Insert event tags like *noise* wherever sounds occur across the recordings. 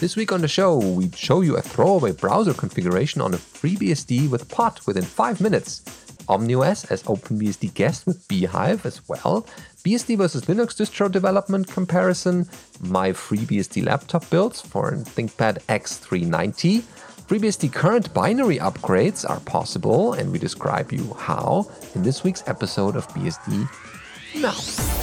This week on the show, we show you a throwaway browser configuration on a FreeBSD with POT within 5 minutes. OmniOS as OpenBSD guest with bhyve as well. BSD versus Linux distro development comparison. My FreeBSD laptop builds for a ThinkPad X390. FreeBSD current binary upgrades are possible, and we describe you how in this week's episode of BSD Now.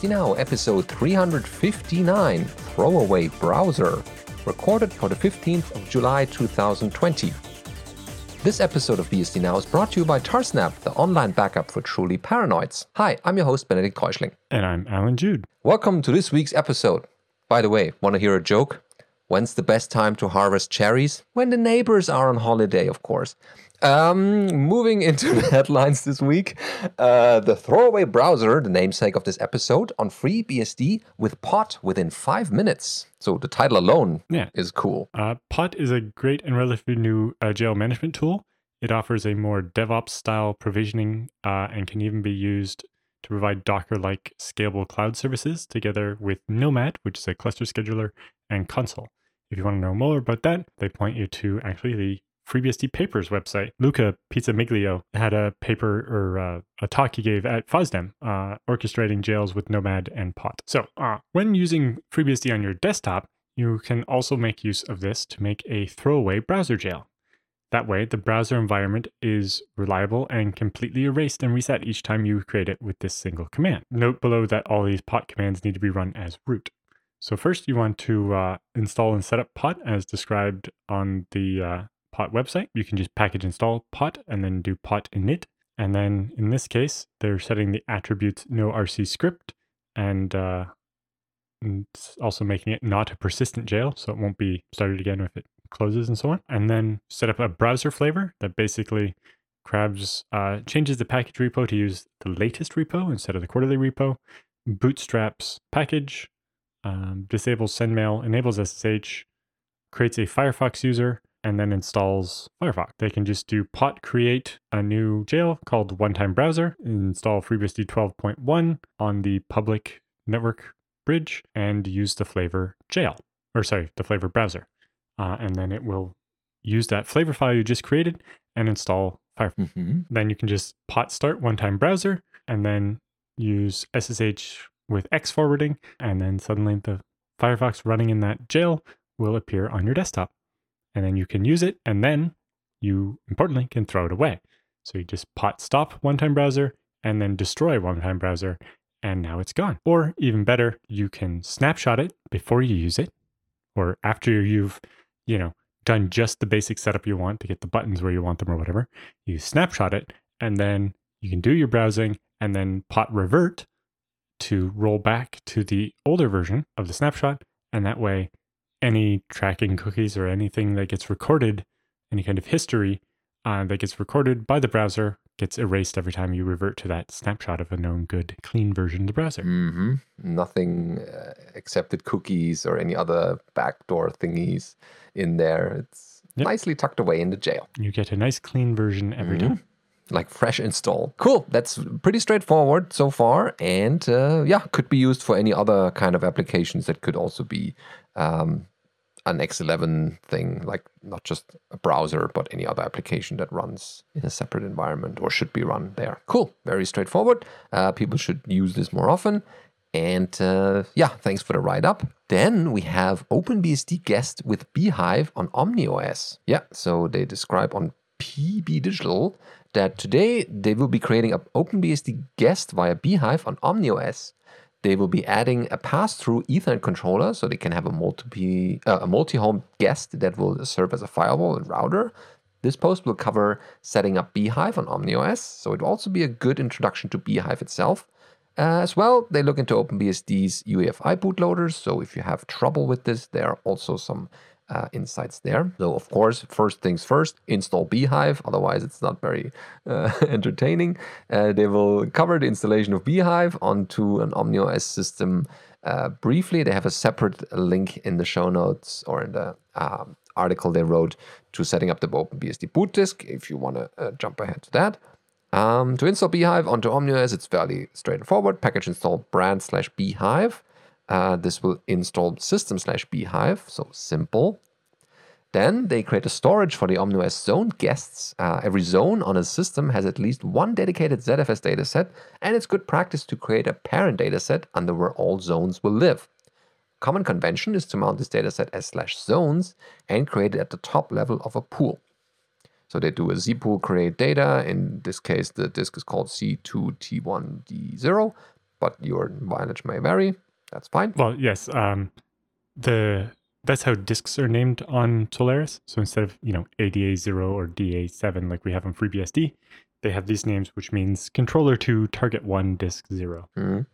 BSD Now, episode 359 Throwaway Browser, recorded for the 15th of July 2020. This episode of BSD Now is brought to you by Tarsnap, the online backup for truly paranoids. Hi, I'm your host, Benedict Keuschling. And I'm Allan Jude. Welcome to this week's episode. By the way, want to hear a joke? When's the best time to harvest cherries? When the neighbors are on holiday, of course. Um, moving into the *laughs* headlines this week, uh, the throwaway browser, the namesake of this episode, on FreeBSD with POT within five minutes. So the title alone yeah. is cool. Uh, POT is a great and relatively new uh, jail management tool. It offers a more DevOps style provisioning uh, and can even be used to provide Docker like scalable cloud services together with Nomad, which is a cluster scheduler, and Consul. If you want to know more about that, they point you to actually the FreeBSD Papers website. Luca Pizzamiglio had a paper or uh, a talk he gave at FOSDEM, uh, orchestrating jails with Nomad and POT. So, uh, when using FreeBSD on your desktop, you can also make use of this to make a throwaway browser jail. That way, the browser environment is reliable and completely erased and reset each time you create it with this single command. Note below that all these POT commands need to be run as root. So first you want to uh, install and set up POT as described on the uh, POT website. You can just package install POT and then do POT init. And then in this case, they're setting the attributes no RC script and, uh, and also making it not a persistent jail. So it won't be started again if it closes and so on. And then set up a browser flavor that basically grabs, uh, changes the package repo to use the latest repo instead of the quarterly repo, bootstraps package, um, disables sendmail, enables SSH, creates a Firefox user, and then installs Firefox. They can just do pot create a new jail called one time browser, install FreeBSD 12.1 on the public network bridge, and use the flavor jail, or sorry, the flavor browser. Uh, and then it will use that flavor file you just created and install Firefox. Mm-hmm. Then you can just pot start one time browser and then use SSH with X forwarding, and then suddenly the Firefox running in that jail will appear on your desktop and then you can use it and then you importantly can throw it away. So you just pot stop one time browser and then destroy one time browser and now it's gone. Or even better, you can snapshot it before you use it or after you've, you know, done just the basic setup you want to get the buttons where you want them or whatever. You snapshot it and then you can do your browsing and then pot revert to roll back to the older version of the snapshot and that way any tracking cookies or anything that gets recorded, any kind of history uh, that gets recorded by the browser gets erased every time you revert to that snapshot of a known good clean version of the browser. Mm-hmm. Nothing uh, accepted cookies or any other backdoor thingies in there. It's yep. nicely tucked away in the jail. You get a nice clean version every mm-hmm. time like fresh install. Cool. That's pretty straightforward so far. And uh, yeah, could be used for any other kind of applications that could also be um, an X11 thing, like not just a browser, but any other application that runs in a separate environment or should be run there. Cool, very straightforward. Uh, people should use this more often. And uh, yeah, thanks for the write up. Then we have OpenBSD guest with bhyve on OmniOS. Yeah, so they describe on PB Digital that today they will be creating an OpenBSD guest via bhyve on OmniOS. They will be adding a pass-through Ethernet controller, so they can have a multi uh, a multi-home guest that will serve as a firewall and router. This post will cover setting up bhyve on OmniOS, so it will also be a good introduction to bhyve itself. Uh, as well, they look into OpenBSD's UEFI bootloaders, so if you have trouble with this, there are also some uh, insights there. So, of course, first things first, install bhyve. otherwise, it's not very uh, *laughs* entertaining. Uh, they will cover the installation of bhyve onto an OmniOS system uh, briefly. They have a separate link in the show notes or in the um, article they wrote to setting up the OpenBSD boot disk, if you want to uh, jump ahead to that. Um, to install bhyve onto OmniOS, it's fairly straightforward. Package install brand slash bhyve. Uh, this will install system slash bhyve, so simple. Then they create a storage for the OmniOS zone guests. Uh, every zone on a system has at least one dedicated ZFS dataset, and it's good practice to create a parent dataset under where all zones will live. Common convention is to mount this dataset as slash zones and create it at the top level of a pool. So they do a zpool create data. In this case, the disk is called C2T1D0, but your mileage may vary. That's fine. Well, yes. Um, the that's how disks are named on Solaris. So instead of you know ADA0 or DA7 like we have on FreeBSD, they have these names, which means controller two, target one, disk 0 Mhm.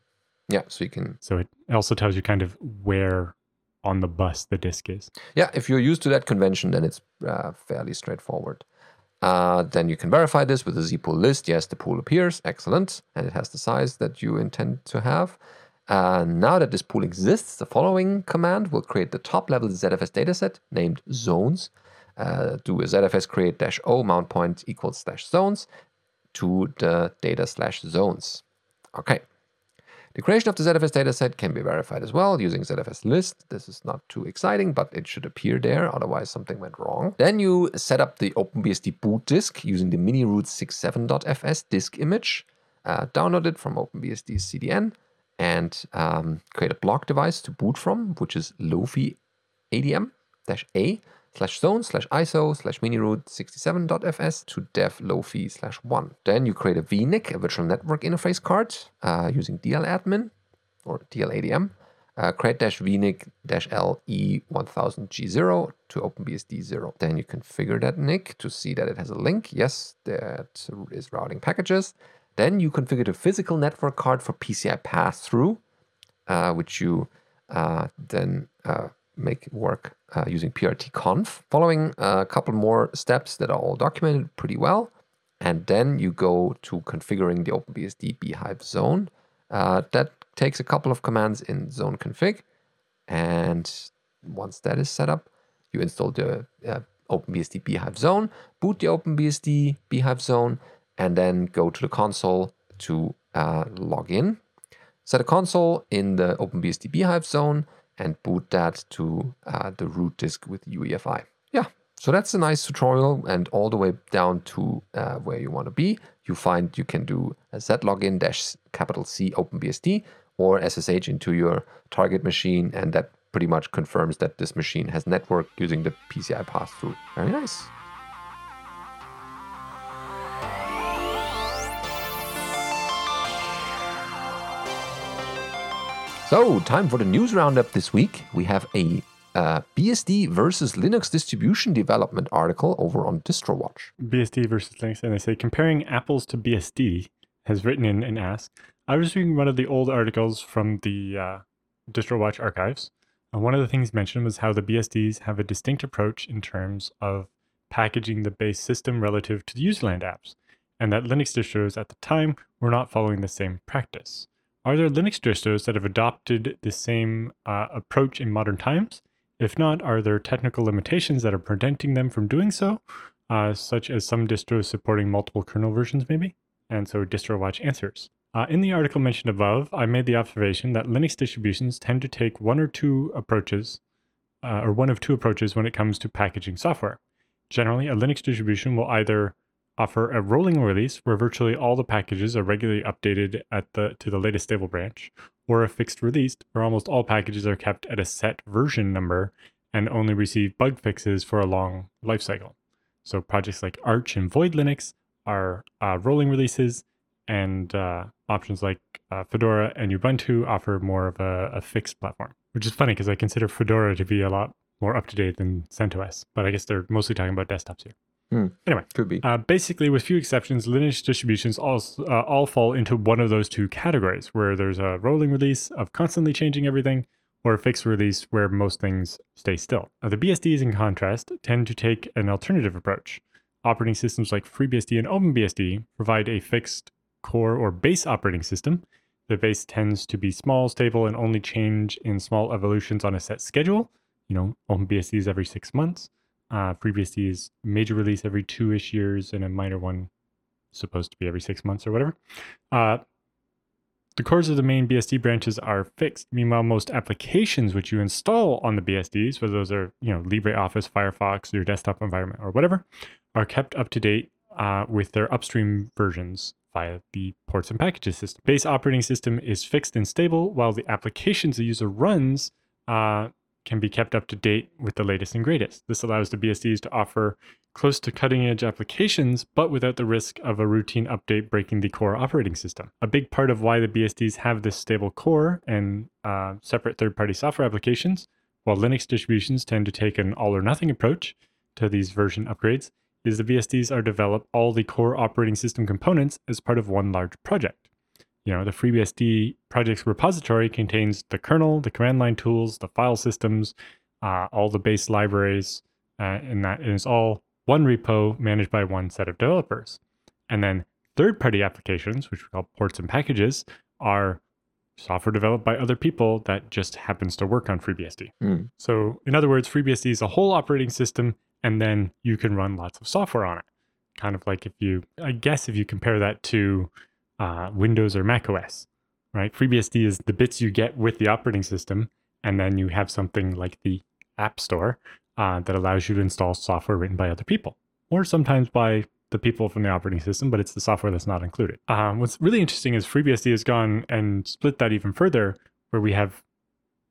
Yeah, so you can. So it also tells you kind of where on the bus the disk is. Yeah, if you're used to that convention, then it's uh, fairly straightforward. Uh, then you can verify this with a zpool list. Yes, the pool appears. Excellent. And it has the size that you intend to have. Uh, now that this pool exists, the following command will create the top level ZFS dataset named zones. Uh, do a ZFS create dash O mount point equals slash zones to the data slash zones. Okay. The creation of the ZFS dataset can be verified as well using ZFS list. This is not too exciting, but it should appear there, otherwise something went wrong. Then you set up the OpenBSD boot disk using the miniroot67.fs disk image. Uh, download it from OpenBSD CDN and um, create a block device to boot from, which is Lofi ADM A slash zone slash ISO slash miniroot67.fs to dev Lofi slash one. Then you create a VNIC, a virtual network interface card, uh, using DLAdmin or DLADM. Uh, create dash VNIC dash LE 1000G0 to OpenBSD 0. Then you configure that NIC to see that it has a link. Yes, that is routing packages. Then you configure the physical network card for PCI pass through, uh, which you uh, then uh, make work uh, using PRT-conf. Following a couple more steps that are all documented pretty well. And then you go to configuring the OpenBSD bhyve zone. Uh, that takes a couple of commands in zone config. And once that is set up, you install the uh, OpenBSD bhyve zone, boot the OpenBSD bhyve zone, and then go to the console to uh, log in. Set a console in the OpenBSD bhyve zone and boot that to uh, the root disk with UEFI. Yeah, so that's a nice tutorial and all the way down to uh, where you want to be. You find you can do a zlogin dash capital C OpenBSD or SSH into your target machine and that pretty much confirms that this machine has network using the PCI pass-through. Very nice. So, time for the news roundup this week. We have a uh, BSD versus Linux distribution development article over on DistroWatch. BSD versus Linux, and they say comparing apples to BSD has written in and asked. I was reading one of the old articles from the uh, DistroWatch archives, and one of the things mentioned was how the BSDs have a distinct approach in terms of packaging the base system relative to the userland apps, and that Linux distros at the time were not following the same practice. Are there Linux distros that have adopted the same uh, approach in modern times? If not, are there technical limitations that are preventing them from doing so, uh, such as some distros supporting multiple kernel versions, maybe? And so DistroWatch answers. Uh, in the article mentioned above, I made the observation that Linux distributions tend to take one or two approaches, uh, or one of two approaches when it comes to packaging software. Generally, a Linux distribution will either offer a rolling release where virtually all the packages are regularly updated at the to the latest stable branch, or a fixed release where almost all packages are kept at a set version number and only receive bug fixes for a long lifecycle. So projects like Arch and Void Linux are uh, rolling releases, and uh, options like uh, Fedora and Ubuntu offer more of a, a fixed platform. Which is funny because I consider Fedora to be a lot more up to date than CentOS, but I guess they're mostly talking about desktops here. Hmm. Anyway, Could be. uh, basically, with few exceptions, Linux distributions all, uh, all fall into one of those two categories, where there's a rolling release of constantly changing everything, or a fixed release where most things stay still. Now, the BSDs, in contrast, tend to take an alternative approach. Operating systems like FreeBSD and OpenBSD provide a fixed core or base operating system. The base tends to be small, stable, and only change in small evolutions on a set schedule. You know, OpenBSD is every six months Uh, FreeBSD is major release every two ish years, and a minor one supposed to be every six months or whatever. Uh, the cores of the main BSD branches are fixed. Meanwhile, most applications which you install on the BSDs, whether those are you know LibreOffice, Firefox, your desktop environment, or whatever, are kept up to date uh, with their upstream versions via the ports and packages system. Base operating system is fixed and stable, while the applications the user runs uh, can be kept up to date with the latest and greatest. This allows the BSDs to offer close to cutting edge applications, but without the risk of a routine update breaking the core operating system. A big part of why the BSDs have this stable core and uh, separate third party software applications, while Linux distributions tend to take an all or nothing approach to these version upgrades, is the BSDs are develop all the core operating system components as part of one large project. You know, the FreeBSD project's repository contains the kernel, the command line tools, the file systems, uh, all the base libraries, uh, and that is all one repo managed by one set of developers. And then third party applications, which we call ports and packages, are software developed by other people that just happens to work on FreeBSD. Mm. So, in other words, FreeBSD is a whole operating system, and then you can run lots of software on it. Kind of like if you, I guess, if you compare that to uh, Windows or Mac OS, right? FreeBSD is the bits you get with the operating system, and then you have something like the App Store uh, that allows you to install software written by other people, or sometimes by the people from the operating system, but it's the software that's not included. Um, what's really interesting is FreeBSD has gone and split that even further, where we have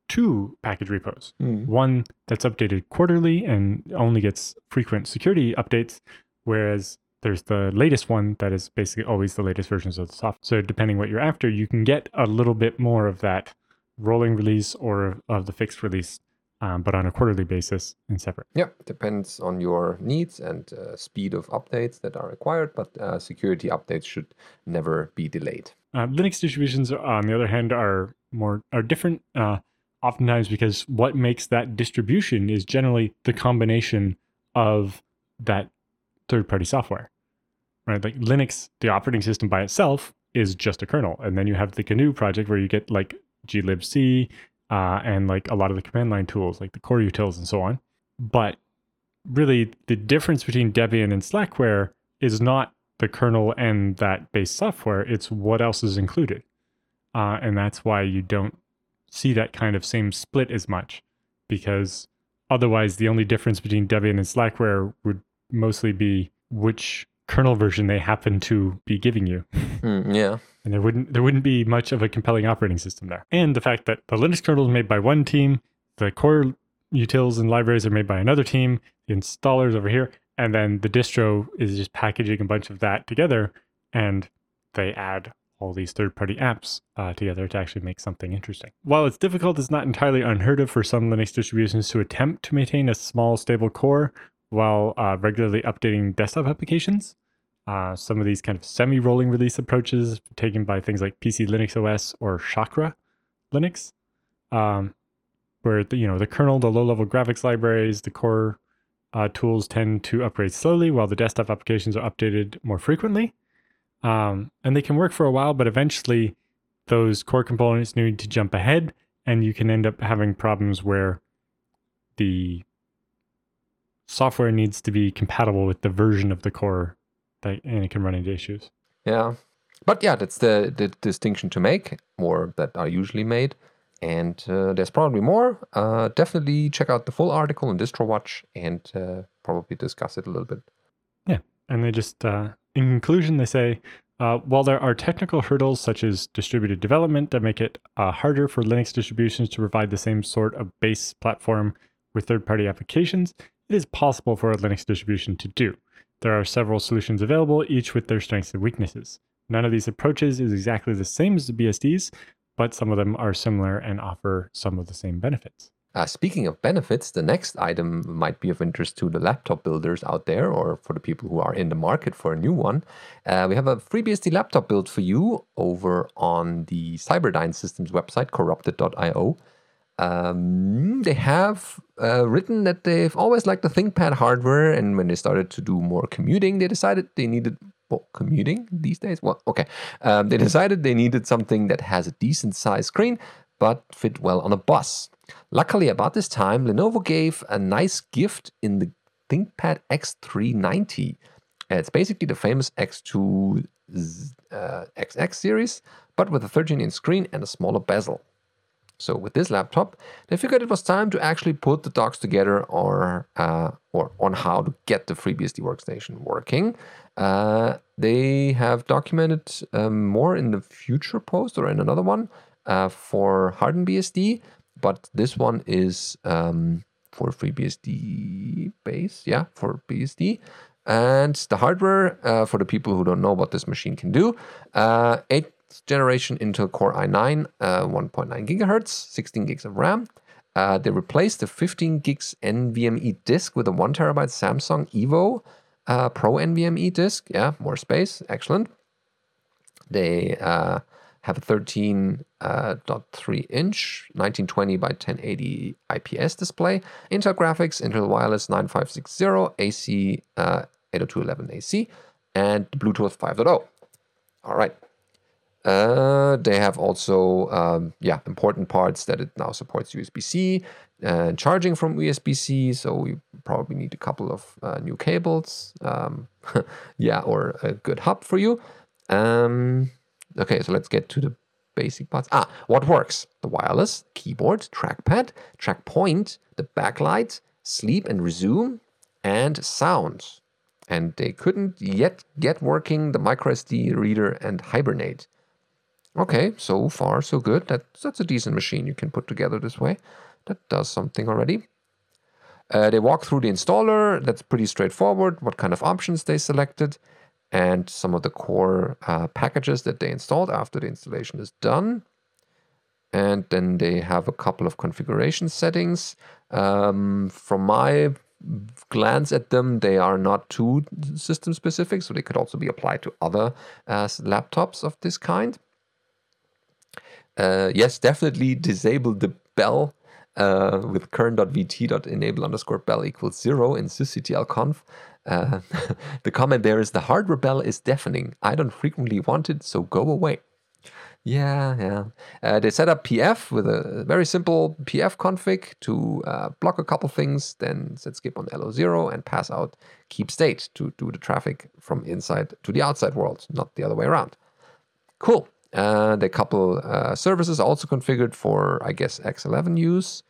two package repos. Mm. One that's updated quarterly and only gets frequent security updates, whereas there's the latest one that is basically always the latest versions of the software. So depending what you're after, you can get a little bit more of that rolling release or of the fixed release um, but on a quarterly basis and separate. Yeah, depends on your needs and uh, speed of updates that are required, but uh, security updates should never be delayed. Uh, Linux distributions, on the other hand, are more are different. Uh, oftentimes, because what makes that distribution is generally the combination of that third-party software, right? Like Linux, the operating system by itself is just a kernel, and then you have the GNU project where you get like glibc uh, and like a lot of the command line tools, like the core utils and so on. But really, the difference between Debian and Slackware is not the kernel and that base software, it's what else is included. Uh, and that's why you don't see that kind of same split as much, because otherwise, the only difference between Debian and Slackware would mostly be which kernel version they happen to be giving you. Mm, yeah. And there wouldn't there wouldn't be much of a compelling operating system there. And the fact that the Linux kernel is made by one team, the core utils and libraries are made by another team, the installers over here, and then the distro is just packaging a bunch of that together, and they add all these third-party apps uh, together to actually make something interesting. While it's difficult, it's not entirely unheard of for some Linux distributions to attempt to maintain a small, stable core while uh, regularly updating desktop applications. Uh, some of these kind of semi-rolling release approaches taken by things like PCLinuxOS or Chakra Linux, um, where the, you know the kernel, the low-level graphics libraries, the core uh, tools tend to upgrade slowly, while the desktop applications are updated more frequently. Um, and they can work for a while, but eventually those core components need to jump ahead, and you can end up having problems where the software needs to be compatible with the version of the core that and it can run into issues. Yeah. But yeah, that's the, the distinction to make, or that are usually made. And uh, there's probably more. Uh, definitely check out the full article in DistroWatch and uh, probably discuss it a little bit. Yeah. And they just, uh, in conclusion, they say uh, while there are technical hurdles such as distributed development that make it uh, harder for Linux distributions to provide the same sort of base platform with third party applications, it is possible for a Linux distribution to do. There are several solutions available, each with their strengths and weaknesses. None of these approaches is exactly the same as the BSDs, but some of them are similar and offer some of the same benefits. Uh, speaking of benefits, the next item might be of interest to the laptop builders out there or for the people who are in the market for a new one. Uh, we have a FreeBSD laptop build for you over on the Cyberdyne Systems website, corrupted.io. Um, they have uh, written that they've always liked the ThinkPad hardware, and when they started to do more commuting, they decided they needed well, commuting these days. Well, okay, um, they decided they needed something that has a decent size screen but fit well on a bus. Luckily, about this time, Lenovo gave a nice gift in the ThinkPad X390. It's basically the famous X2 uh, XX series, but with a 13 inch screen and a smaller bezel. So with this laptop, they figured it was time to actually put the docs together or, uh, or on how to get the FreeBSD workstation working. Uh, they have documented um, more in the future post or in another one uh, for BSD, but this one is um, for FreeBSD base, yeah, for BSD. And the hardware, uh, for the people who don't know what this machine can do, uh, 8 generation Intel Core i9, uh, 1.9 gigahertz, 16 gigs of RAM. Uh, they replaced the 15 gigs NVMe disk with a 1 terabyte Samsung Evo uh, Pro NVMe disk. Yeah, more space. Excellent. They uh, have a 13.3 uh, inch 1920 by 1080 IPS display, Intel graphics, Intel Wireless 9560, AC 802.11ac, uh, and Bluetooth 5.0. All right. Uh, they have also, um, yeah, important parts that it now supports USB-C and charging from USB-C. So we probably need a couple of uh, new cables, um, *laughs* yeah, or a good hub for you. Um, okay, so let's get to the basic parts. Ah, what works? The wireless, keyboard, trackpad, track point, the backlight, sleep and resume, and sound. And they couldn't yet get working the microSD reader and Hibernate. Okay, so far so good. That's, that's a decent machine you can put together this way. That does something already. Uh, they walk through the installer. That's pretty straightforward. What kind of options they selected and some of the core uh, packages that they installed after the installation is done. And then they have a couple of configuration settings. Um, from my glance at them, they are not too system specific, so they could also be applied to other uh, laptops of this kind. Uh, yes, definitely disable the bell uh, with kern.vt.enable underscore bell equals zero in sysctlconf. Uh, *laughs* the comment there is the hardware bell is deafening. I don't frequently want it, so go away. Yeah, yeah. Uh, they set up PF with a very simple PF config to uh, block a couple things, then set skip on LO0 and pass out keep state to do the traffic from inside to the outside world, not the other way around. Cool. And a couple uh, services also configured for, I guess, X11 use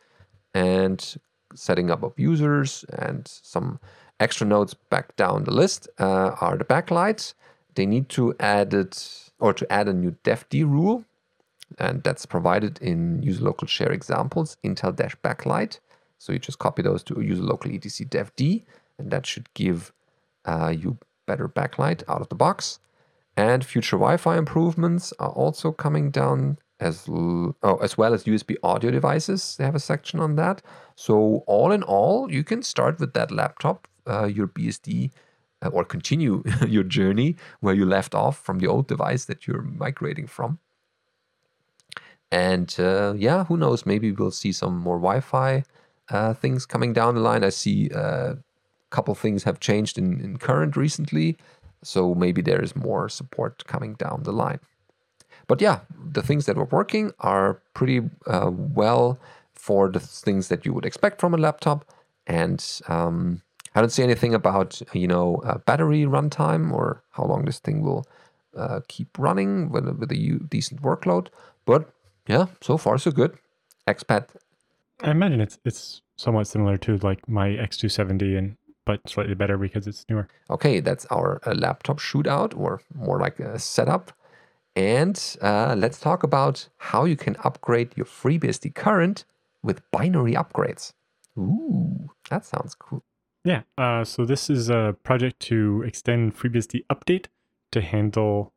and setting up of users and some extra nodes back down the list uh, are the backlights. They need to add it or to add a new DevD rule, and that's provided in user local share examples, Intel dash backlight. So you just copy those to user local etc devd, and that should give uh, you better backlight out of the box. And future Wi-Fi improvements are also coming down as oh, as well as USB audio devices. They have a section on that. So all in all, you can start with that laptop, uh, your BSD, uh, or continue *laughs* your journey where you left off from the old device that you're migrating from. And uh, yeah, who knows? Maybe we'll see some more Wi-Fi uh, things coming down the line. I see a uh, couple things have changed in, in current recently. So maybe there is more support coming down the line. But yeah, the things that were working are pretty uh, well for the things that you would expect from a laptop. And um, I don't see anything about, you know, uh, battery runtime or how long this thing will uh, keep running with, with a decent workload. But yeah, so far so good. XPad. I imagine it's it's somewhat similar to like my X270 and but slightly better because it's newer. Okay, that's our uh, laptop shootout, or more like a setup. And uh, let's talk about how you can upgrade your FreeBSD current with binary upgrades. Ooh, that sounds cool. Yeah, uh, so this is a project to extend FreeBSD update to handle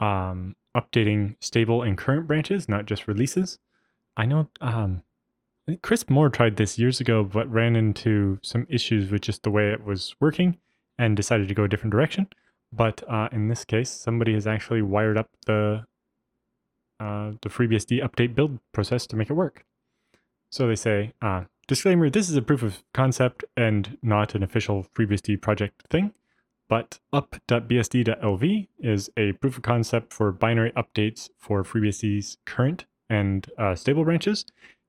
um, updating stable and current branches, not just releases. I know um, Kris Moore tried this years ago, but ran into some issues with just the way it was working and decided to go a different direction. But uh, in this case, somebody has actually wired up the uh, the FreeBSD update build process to make it work. So they say, uh, disclaimer, this is a proof of concept and not an official FreeBSD project thing, but up.bsd.lv is a proof of concept for binary updates for FreeBSD's current and uh, stable branches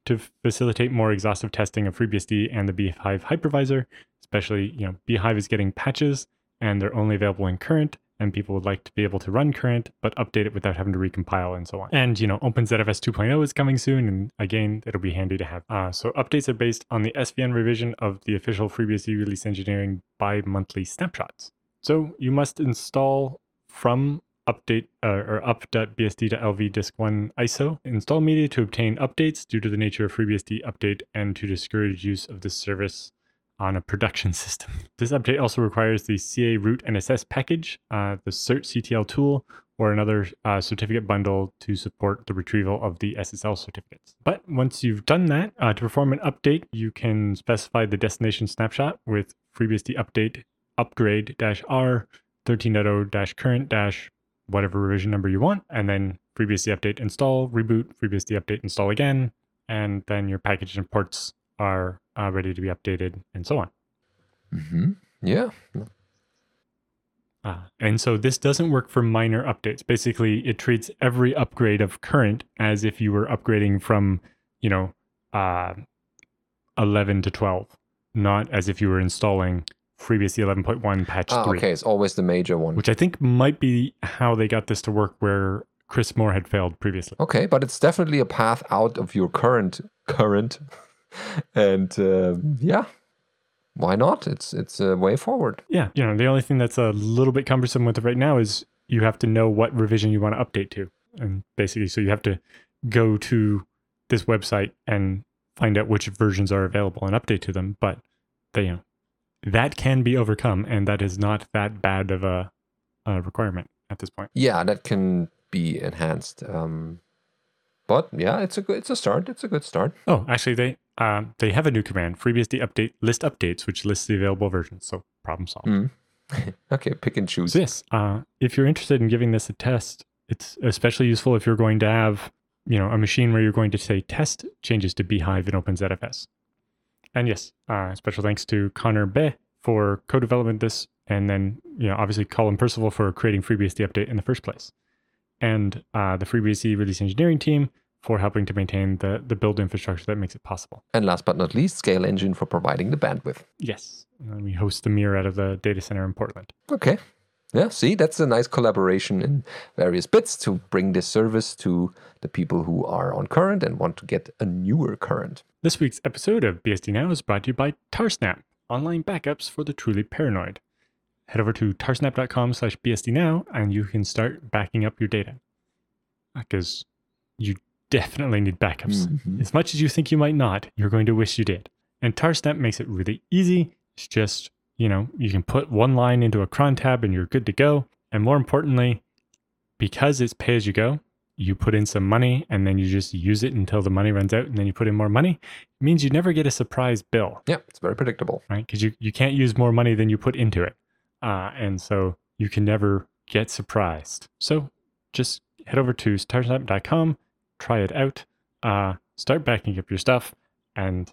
to facilitate more exhaustive testing of FreeBSD and the bhyve hypervisor, especially, you know, bhyve is getting patches and they're only available in current and people would like to be able to run current but update it without having to recompile and so on. And you know, OpenZFS 2.0 is coming soon, and again, it'll be handy to have. Uh, so updates are based on the SVN revision of the official FreeBSD release engineering bi-monthly snapshots. So you must install from update uh, or up.bsd.lv disk 1 ISO install media to obtain updates due to the nature of FreeBSD update and to discourage use of this service on a production *laughs* system. This update also requires the CA root NSS package, uh, the certctl tool, or another uh, certificate bundle to support the retrieval of the SSL certificates. But once you've done that, uh, to perform an update, you can specify the destination snapshot with FreeBSD update upgrade R 13.0 current whatever revision number you want, and then FreeBSD update install, reboot, FreeBSD update install again, and then your package and ports are uh, ready to be updated, and so on. Mm-hmm. Yeah. Uh, and so this doesn't work for minor updates. Basically, it treats every upgrade of current as if you were upgrading from, you know, uh, 11 to 12, not as if you were installing FreeBSD 11.1 patch Ah, 3, okay, it's always the major one. which I think might be how they got this to work where Kris Moore had failed previously. Okay, but it's definitely a path out of your current current, *laughs* and uh, yeah, why not? It's it's a way forward. Yeah, you know, the only thing that's a little bit cumbersome with it right now is you have to know what revision you want to update to. And basically, so you have to go to this website and find out which versions are available and update to them. But they, you know, that can be overcome, and that is not that bad of a, a requirement at this point. Yeah, that can be enhanced. Um, but yeah, it's a good it's a start. It's a good start. Oh, actually, they um, they have a new command, FreeBSD update list updates, which lists the available versions. So problem solved. Mm. *laughs* okay, pick and choose. Yes, uh, if you're interested in giving this a test, it's especially useful if you're going to have, you know, a machine where you're going to say test changes to bhyve and OpenZFS. And yes, uh, special thanks to Connor Be for co-development this, and then you know obviously Colin Percival for creating FreeBSD update in the first place, and uh, the FreeBSD release engineering team for helping to maintain the the build infrastructure that makes it possible. And last but not least, ScaleEngine for providing the bandwidth. Yes, and we host the mirror out of the data center in Portland. Okay. Yeah, see, that's a nice collaboration in various bits to bring this service to the people who are on current and want to get a newer current. This week's episode of BSD Now is brought to you by Tarsnap, online backups for the truly paranoid. Head over to tarsnap.com slash bsdnow and you can start backing up your data. Because you definitely need backups. Mhm. As much as you think you might not, you're going to wish you did. And Tarsnap makes it really easy. It's just, you know, you can put one line into a cron tab and you're good to go. And more importantly, because it's pay as you go, you put in some money and then you just use it until the money runs out and then you put in more money. It means you never get a surprise bill, Yeah, it's very predictable. right? Because you, you can't use more money than you put into it. Uh, and so you can never get surprised. So just head over to tarsnap.com, try it out, uh, start backing up your stuff, and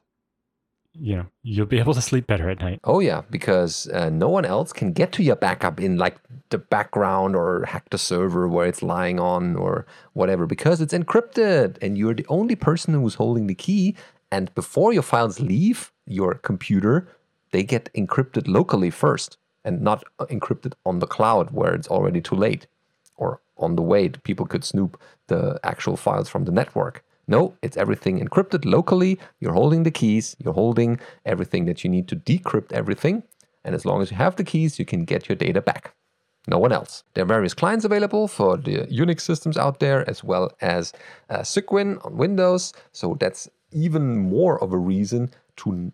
you know you'll be able to sleep better at night. Oh yeah, because uh, no one else can get to your backup in like the background or hack the server where it's lying on or whatever because it's encrypted and you're the only person who's holding the key. And before your files leave your computer, they get encrypted locally first and not uh, encrypted on the cloud where it's already too late or on the way. People could snoop the actual files from the network. No, it's everything encrypted locally. You're holding the keys, you're holding everything that you need to decrypt everything. And as long as you have the keys, you can get your data back. No one else. There are various clients available for the Unix systems out there, as well as uh, Cygwin on Windows. So that's even more of a reason to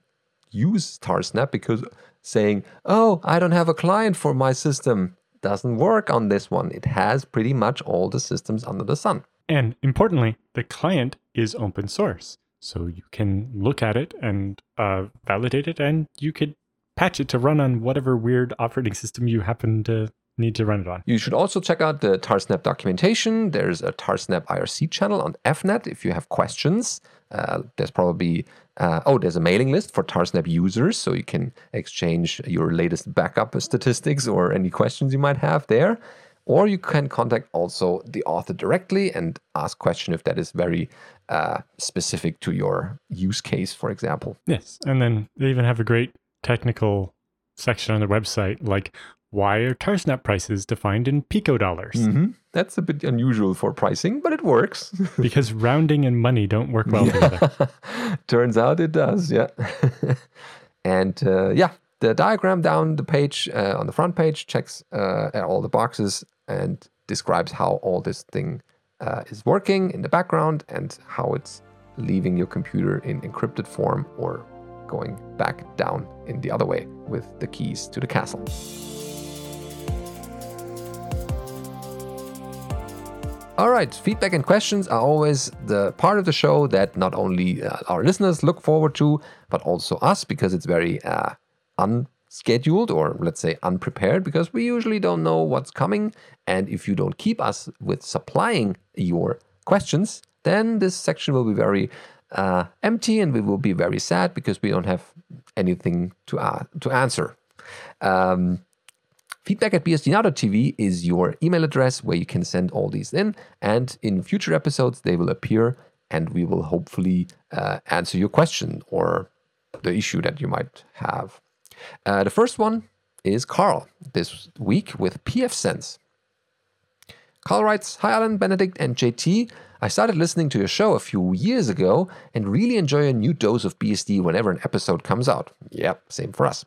use Tarsnap because saying, oh, I don't have a client for my system doesn't work on this one. It has pretty much all the systems under the sun. And importantly, the client is open source. So you can look at it and uh, validate it, and you could patch it to run on whatever weird operating system you happen to need to run it on. You should also check out the Tarsnap documentation. There's a Tarsnap IRC channel on EFNet if you have questions. Uh, there's probably, uh, oh, there's a mailing list for Tarsnap users, so you can exchange your latest backup statistics or any questions you might have there. Or you can contact also the author directly and ask question if that is very uh, specific to your use case, for example. Yes. And then they even have a great technical section on their website, like why are Tarsnap prices defined in pico dollars? Mhm. That's a bit unusual for pricing, but it works. *laughs* Because rounding and money don't work well together. *laughs* Turns out it does, yeah. *laughs* and uh, yeah, the diagram down the page uh, on the front page checks uh, all the boxes and describes how all this thing uh, is working in the background and how it's leaving your computer in encrypted form or going back down in the other way with the keys to the castle. All right, feedback and questions are always the part of the show that not only uh, our listeners look forward to, but also us because it's very uh, unscheduled or let's say unprepared because we usually don't know what's coming. And if you don't keep us with supplying your questions, then this section will be very uh, empty and we will be very sad because we don't have anything to, uh, to answer. Um, Feedback at bsdnow.tv is your email address where you can send all these in. And in future episodes, they will appear and we will hopefully uh, answer your question or the issue that you might have. Uh, the first one is Carl this week with pfSense. Carl writes Hi, Allan, Benedict, and JT. I started listening to your show a few years ago and really enjoy a new dose of BSD whenever an episode comes out. Yep, same for us.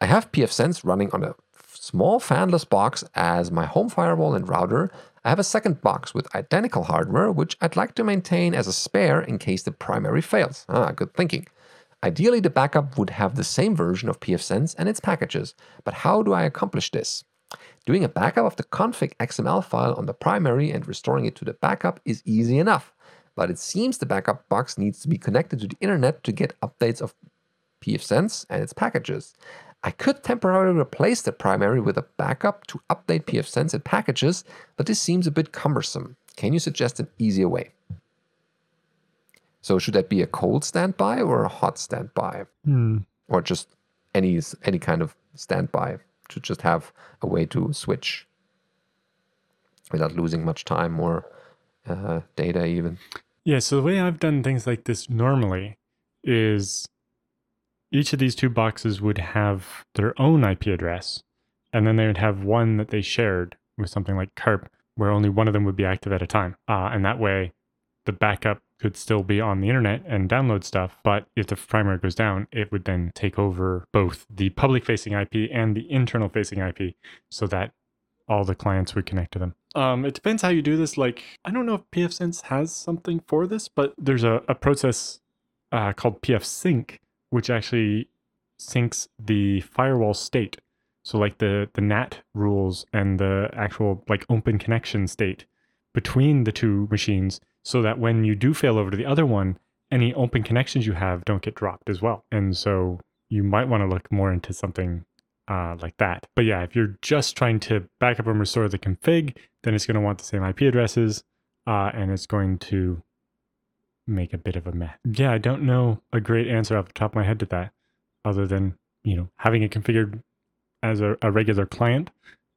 I have pfSense running on a small fanless box as my home firewall and router, I have a second box with identical hardware, which I'd like to maintain as a spare in case the primary fails. Ah, good thinking. Ideally, the backup would have the same version of pfSense and its packages, but how do I accomplish this? Doing a backup of the config XML file on the primary and restoring it to the backup is easy enough, but it seems the backup box needs to be connected to the internet to get updates of pfSense and its packages. I could temporarily replace the primary with a backup to update pfSense and packages, but this seems a bit cumbersome. Can you suggest an easier way? So should that be a cold standby or a hot standby? Hmm. Or just any any kind of standby to just have a way to switch without losing much time or uh, data even? Yeah, so the way I've done things like this normally is each of these two boxes would have their own IP address, and then they would have one that they shared with something like CARP, where only one of them would be active at a time. Uh, and that way, the backup could still be on the internet and download stuff, but if the primary goes down, it would then take over both the public facing IP and the internal facing IP so that all the clients would connect to them. Um, it depends how you do this. Like, I don't know if pfSense has something for this, but there's a, a process uh, called pfSync which actually syncs the firewall state. So like the the NAT rules and the actual like open connection state between the two machines so that when you do fail over to the other one, any open connections you have don't get dropped as well. And so you might want to look more into something uh, like that. But yeah, if you're just trying to back up and restore the config, then it's going to want the same IP addresses uh, and it's going to make a bit of a mess. Yeah, I don't know a great answer off the top of my head to that, other than you know having it configured as a, a regular client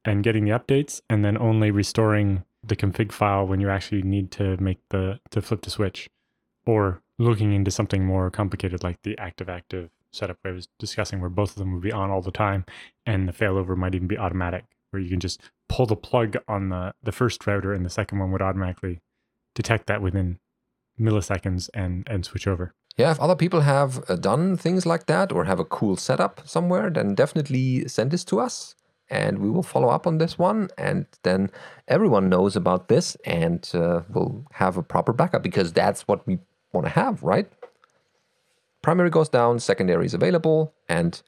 and getting the updates, and then only restoring the config file when you actually need to make the to flip the switch, or looking into something more complicated like the active active setup I was discussing, where both of them would be on all the time, and the failover might even be automatic, where you can just pull the plug on the the first router, and the second one would automatically detect that within milliseconds and and switch over. Yeah, if other people have uh, done things like that or have a cool setup somewhere, then definitely send this to us and we will follow up on this one. And then everyone knows about this and uh, we'll have a proper backup because that's what we want to have, right? Primary goes down, secondary is available, and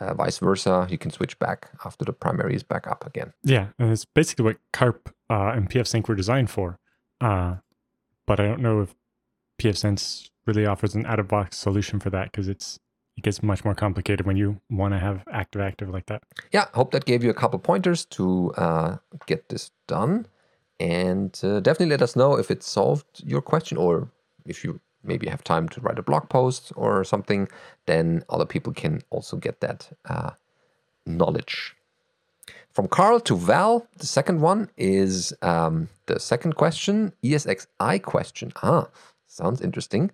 uh, vice versa. You can switch back after the primary is back up again. Yeah, and it's basically what CARP uh, and pfSync were designed for. Uh, but I don't know if pf pfSense really offers an out of box solution for that because it's it gets much more complicated when you want to have active active like that. Yeah, hope that gave you a couple pointers to uh, get this done, and uh, definitely let us know if it solved your question or if you maybe have time to write a blog post or something. Then other people can also get that uh, knowledge. From Carl to Val, the second one is um, the second question, ESXi question. Ah, Sounds interesting.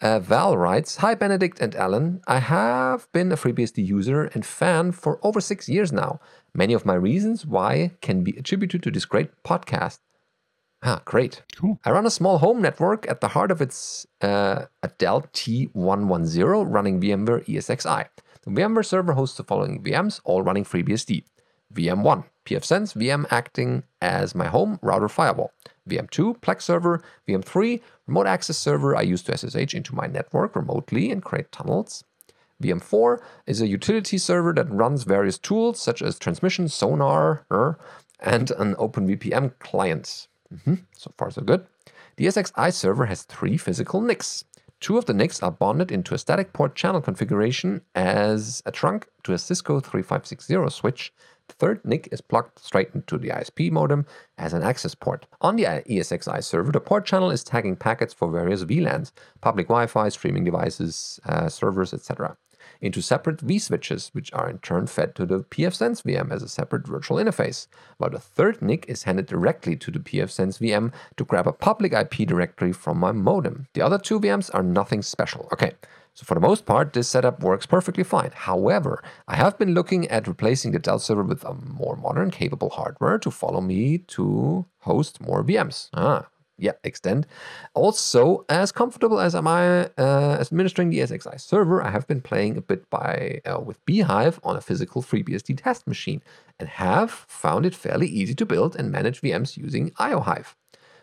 Uh, Val writes Hi, Benedict and Allan. I have been a FreeBSD user and fan for over six years now. Many of my reasons why can be attributed to this great podcast. Ah, great. Cool. I run a small home network at the heart of its uh, a Dell T110 running VMware ESXi. The VMware server hosts the following VMs, all running FreeBSD. VM1, pfSense VM acting as my home router firewall. VM2, Plex server. VM3, remote access server I use to SSH into my network remotely and create tunnels. VM4 is a utility server that runs various tools such as transmission, Sonarr, er, and an OpenVPN client. Mhm, So far, so good. The ESXi server has three physical NICs. Two of the NICs are bonded into a static port channel configuration as a trunk to a Cisco 3560 switch. The third NIC is plugged straight into the ISP modem as an access port. On the ESXi server, the port channel is tagging packets for various VLANs, public Wi Fi, streaming devices, uh, servers, etc into separate vSwitches, which are in turn fed to the pfSense VM as a separate virtual interface, while the third NIC is handed directly to the pfSense VM to grab a public IP directory from my modem. The other two VMs are nothing special. Okay, so for the most part, this setup works perfectly fine. However, I have been looking at replacing the Dell server with a more modern, capable hardware to follow me to host more VMs. Ah, yeah, extend. Also, as comfortable as am I uh, administering the ESXi server, I have been playing a bit by uh, with bhyve on a physical FreeBSD test machine and have found it fairly easy to build and manage VMs using iohyve.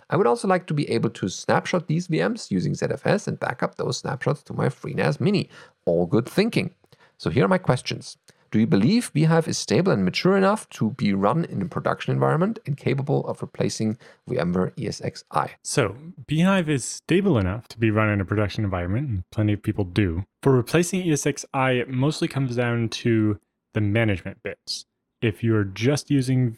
I would also like to be able to snapshot these VMs using ZFS and backup those snapshots to my FreeNAS Mini. All good thinking. So here are my questions. Do you believe bhyve is stable and mature enough to be run in a production environment and capable of replacing VMware ESXi? So, bhyve is stable enough to be run in a production environment, and plenty of people do. For replacing ESXi, it mostly comes down to the management bits. If you're just using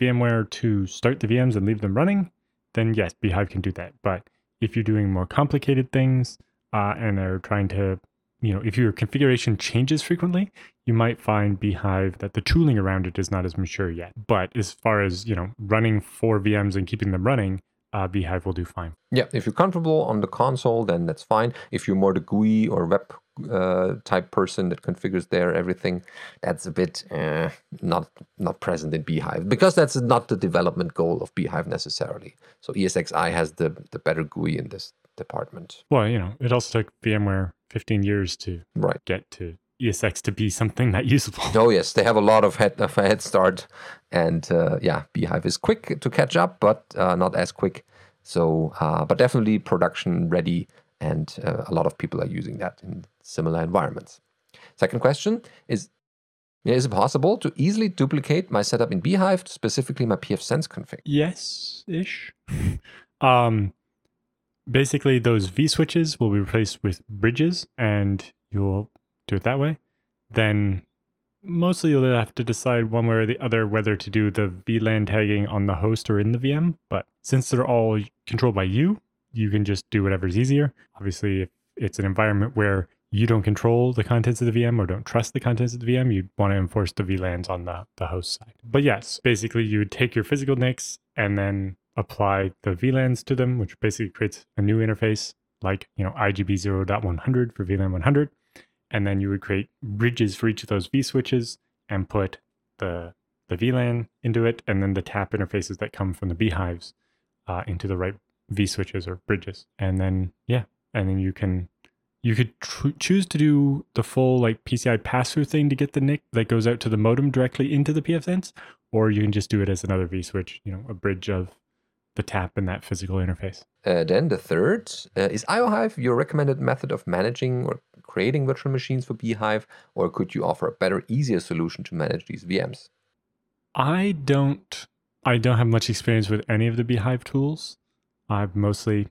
VMware to start the VMs and leave them running, then yes, bhyve can do that. But if you're doing more complicated things uh, and are trying to, you know, if your configuration changes frequently, you might find bhyve that the tooling around it is not as mature yet. But as far as, you know, running four VMs and keeping them running, uh, bhyve will do fine. Yeah, if you're comfortable on the console, then that's fine. If you're more the GUI or web uh, type person that configures there everything, that's a bit uh, not not present in bhyve because that's not the development goal of bhyve necessarily. So ESXi has the the better GUI in this department. Well, you know, it also took VMware 15 years to Right. get to ESX to be something that usable. Oh yes, they have a lot of head of a head start, and uh, yeah, bhyve is quick to catch up, but uh, not as quick. So, uh, but definitely production ready, and uh, a lot of people are using that in similar environments. Second question is: Is it possible to easily duplicate my setup in bhyve, specifically my pfSense config? Yes ish. *laughs* um, basically, those V switches will be replaced with bridges, and you'll do it that way. Then, mostly you'll have to decide one way or the other whether to do the VLAN tagging on the host or in the VM. But since they're all controlled by you, you can just do whatever's easier. Obviously, if it's an environment where you don't control the contents of the VM or don't trust the contents of the VM, you'd want to enforce the VLANs on the, the host side. But yes, basically you would take your physical NICs and then apply the VLANs to them, which basically creates a new interface like, you know, IGB 0.100 for VLAN 100. And then you would create bridges for each of those V switches and put the the VLAN into it, and then the tap interfaces that come from the bhyves uh, into the right V switches or bridges. And then yeah, and then you can you could tr- choose to do the full like PCI pass through thing to get the NIC that goes out to the modem directly into the pfSense, or you can just do it as another V switch, you know, a bridge of the tap and that physical interface. Uh, then the third uh, is iohyve your recommended method of managing or creating virtual machines for bhyve, or could you offer a better, easier solution to manage these VMs? I don't I don't have much experience with any of the bhyve tools. I've mostly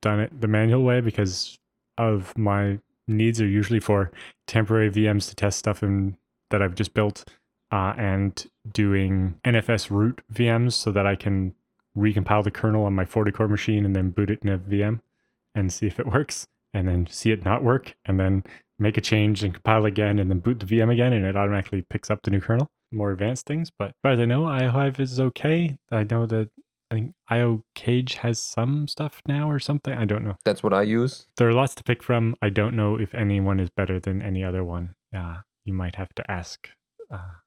done it the manual way because of my needs are usually for temporary VMs to test stuff in, that I've just built uh, and doing NFS root VMs so that I can recompile the kernel on my 40 core machine and then boot it in a VM and see if it *laughs* works and then see it not work and then make a change and compile again and then boot the VM again and it automatically picks up the new kernel. More advanced things, but as far as I know, iohyve is okay. I know that I think IO Cage has some stuff now or something. I don't know. That's what I use. There are lots to pick from. I don't know if anyone is better than any other one. Uh, you might have to ask uh,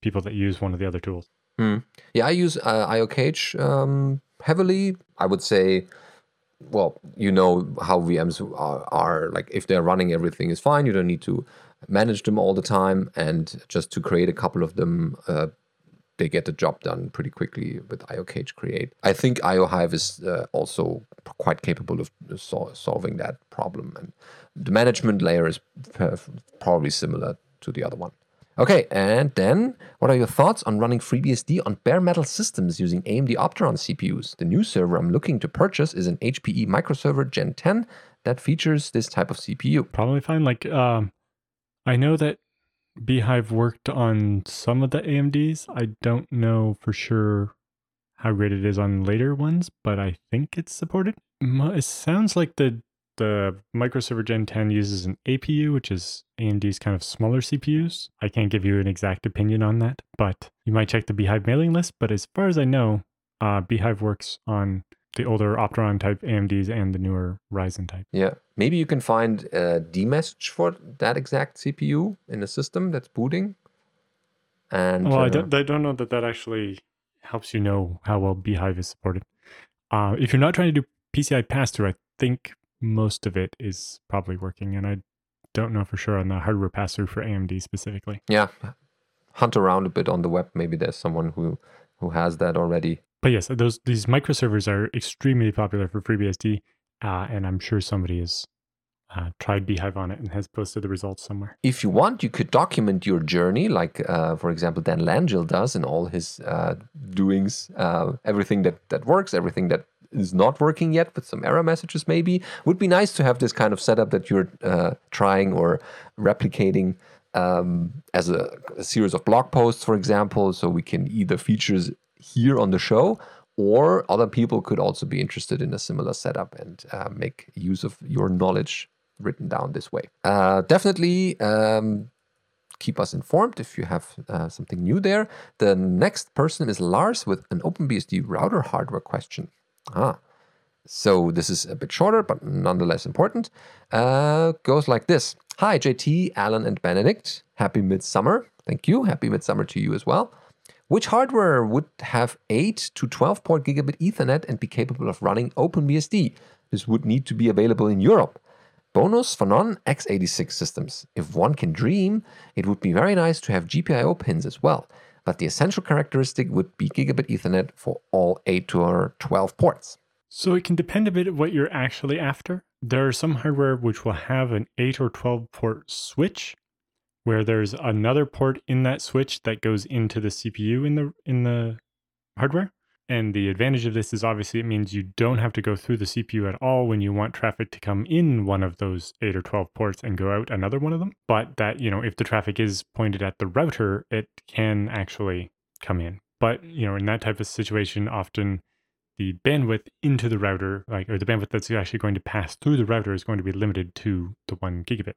people that use one of the other tools. Hmm. Yeah, I use uh, iocage um, heavily. I would say, well, you know how VMs are, are, like if they're running, everything is fine. You don't need to manage them all the time, and just to create a couple of them. Uh, they get the job done pretty quickly with iocage Create. I think iohyve is uh, also quite capable of sol- solving that problem, and the management layer is probably similar to the other one. Okay, and then what are your thoughts on running FreeBSD on bare metal systems using AMD Opteron CPUs? The new server I'm looking to purchase is an HPE microserver Gen 10 that features this type of CPU. Probably fine. Like, um, I know that bhyve worked on some of the AMDs. I don't know for sure how great it is on later ones, but I think it's supported. It sounds like the the microserver Gen 10 uses an APU, which is AMD's kind of smaller CPUs. I can't give you an exact opinion on that, but you might check the bhyve mailing list. But as far as I know, uh, bhyve works on the older Opteron type AMDs and the newer Ryzen type. Yeah. Maybe you can find a dmesg for that exact CPU in a system that's booting. And well, uh, I, don't, I don't know that that actually helps you know how well bhyve is supported. Uh, if you're not trying to do PCI pass through, I think most of it is probably working. And I don't know for sure on the hardware pass through for AMD specifically. Yeah. Hunt around a bit on the web. Maybe there's someone who who has that already but yes, those these microservers are extremely popular for FreeBSD, uh, and I'm sure somebody has uh, tried bhyve on it and has posted the results somewhere. If you want, you could document your journey, like uh, for example Dan Langille does in all his uh, doings, uh, everything that that works, everything that is not working yet with some error messages maybe would be nice to have this kind of setup that you're uh, trying or replicating um, as a, a, series of blog posts for example so we can either features here on the show, or other people could also be interested in a similar setup and uh, make use of your knowledge written down this way. Uh, definitely um, keep us informed if you have uh, something new there. The next person is Lars with an OpenBSD router hardware question. Ah, so this is a bit shorter, but nonetheless important. Uh, goes like this Hi, JT, Allan, and Benedict. Happy midsummer. Thank you. Happy midsummer to you as well. Which hardware would have 8 to 12 port gigabit Ethernet and be capable of running OpenBSD? This would need to be available in Europe. Bonus for non x86 systems. If one can dream, it would be very nice to have GPIO pins as well. But the essential characteristic would be gigabit Ethernet for all 8 to 12 ports. So it can depend a bit what you're actually after. There are some hardware which will have an 8 or 12 port switch where there's another port in that switch that goes into the CPU in the in the hardware. And the advantage of this is obviously it means you don't have to go through the CPU at all when you want traffic to come in one of those 8 or 12 ports and go out another one of them. But that, you know, if the traffic is pointed at the router, it can actually come in. But, mm. you know, in that type of situation, often the bandwidth into the router, like, or the bandwidth that's actually going to pass through the router is going to be limited to the one gigabit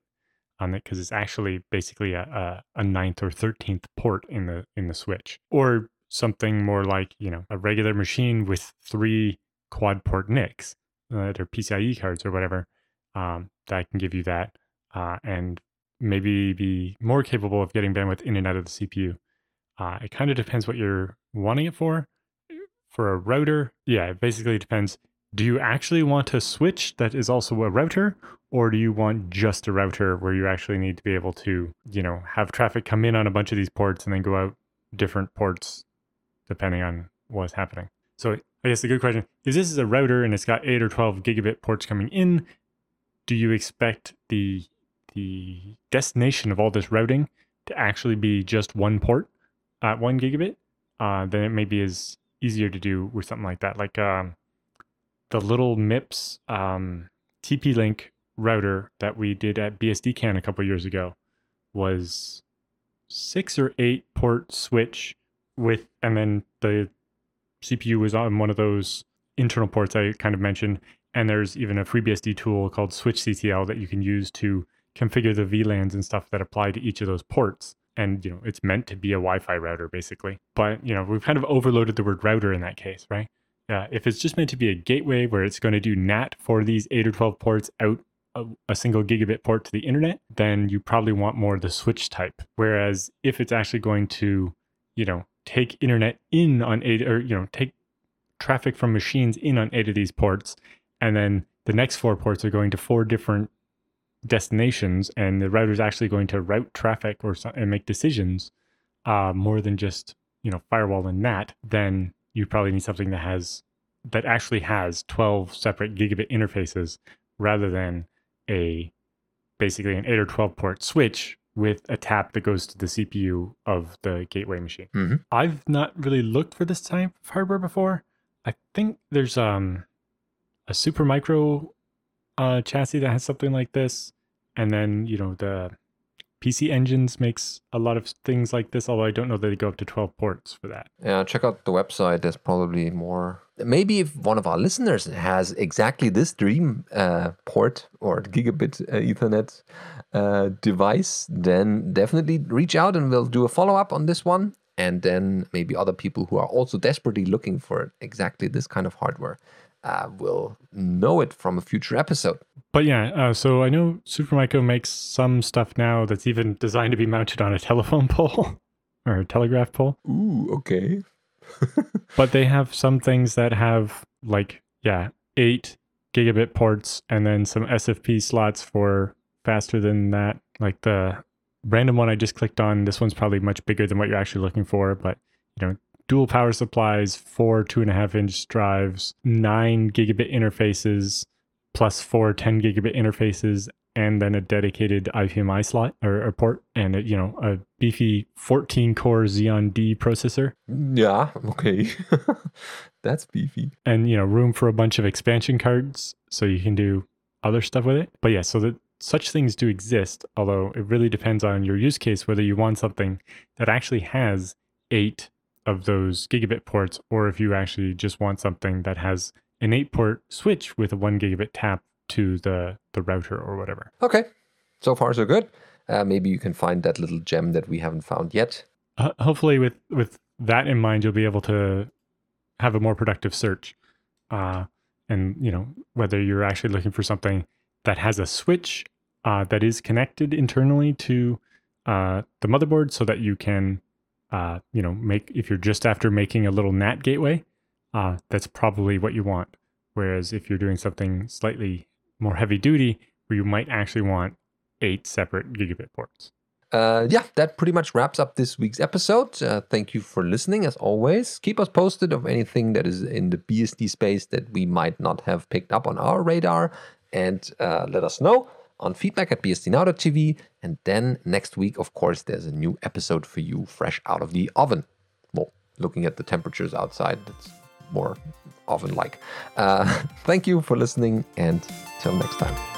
on it because it's actually basically a, a, a ninth or thirteenth port in the in the switch, or something more like you know a regular machine with three quad port NICs uh, that are PCIe cards or whatever um, that can give you that, uh, and maybe be more capable of getting bandwidth in and out of the CPU. Uh, it kind of depends what you're wanting it for. For a router, yeah, it basically depends do you actually want a switch that is also a router or do you want just a router where you actually need to be able to you know have traffic come in on a bunch of these ports and then go out different ports depending on what's happening? So i guess the good question if this is a router and it's got 8 or 12 gigabit ports coming in do you expect the the destination of all this routing to actually be just one port at one gigabit? Uh, then it maybe is easier to do with something like that like um, the little MIPS um, TP Link router that we did at BSDCan a couple years ago was six or eight port switch with, and then the CPU was on one of those internal ports I kind of mentioned. And there's even a FreeBSD tool called switchctl that you can use to configure the VLANs and stuff that apply to each of those ports. And you know, it's meant to be a Wi-Fi router basically. But you know, we've kind of overloaded the word router in that case, right? Yeah, if it's just meant to be a gateway where it's going to do NAT for these 8 or 12 ports out a, a single gigabit port to the internet, then you probably want more of the switch type. Whereas if it's actually going to, you know, take internet in on eight or, you know, take traffic from machines in on eight of these ports, and then the next four ports are going to four different destinations, and the router is actually going to route traffic or and make decisions uh, more than just you know firewall and NAT, then you probably need something that has that actually has 12 separate gigabit interfaces rather than a basically an 8 or 12 port switch with a tap that goes to the CPU of the gateway machine. Mhm. I've not really looked for this type of hardware before. I think there's um a Supermicro uh, chassis that has something like this, and then you know the PC Engines makes a lot of things like this. Although I don't know that they go up to 12 ports for that. Yeah, check out the website. There's probably more. Maybe if one of our listeners has exactly this dream uh, port or gigabit uh, Ethernet uh, device, then definitely reach out and we'll do a follow up on this one. And then maybe other people who are also desperately looking for exactly this kind of hardware uh, will know it from a future episode. But yeah, uh, so I know Supermicro makes some stuff now that's even designed to be mounted on a telephone *laughs* pole or a telegraph pole. Ooh, okay. *laughs* but they have some things that have like yeah eight gigabit ports and then some sfp slots for faster than that like the random one i just clicked on this one's probably much bigger than what you're actually looking for but you know dual power supplies four two and a half inch drives nine gigabit interfaces plus four 10 gigabit interfaces and then a dedicated IPMI slot or, or port and a, you know a beefy 14 core Xeon D processor Yeah, okay. *laughs* That's beefy. and you know room for a bunch of expansion cards so you can do other stuff with it. But yeah, so that such things do exist, although it really depends on your use case whether you want something that actually has eight of those gigabit ports or if you actually just want something that has an eight port switch with a one gigabit tap to the the router or whatever. Okay, so far so good. Uh, maybe you can find that little gem that we haven't found yet. uh, hopefully with with that in mind you'll be able to have a more productive search uh, and you know whether you're actually looking for something that has a switch uh, that is connected internally to uh, the motherboard so that you can uh, you know make if you're just after making a little NAT gateway uh, that's probably what you want whereas if you're doing something slightly more heavy duty where you might actually want eight separate gigabit ports uh, yeah, that pretty much wraps up this week's episode. Uh, thank you for listening, as always. Keep us posted of anything that is in the BSD space that we might not have picked up on our radar, and uh, let us know on feedback at bsdnow.tv. And then next week, of course, there's a new episode for you, fresh out of the oven. Well, looking at the temperatures outside, that's more oven-like. Uh, *laughs* thank you for listening, and till next time.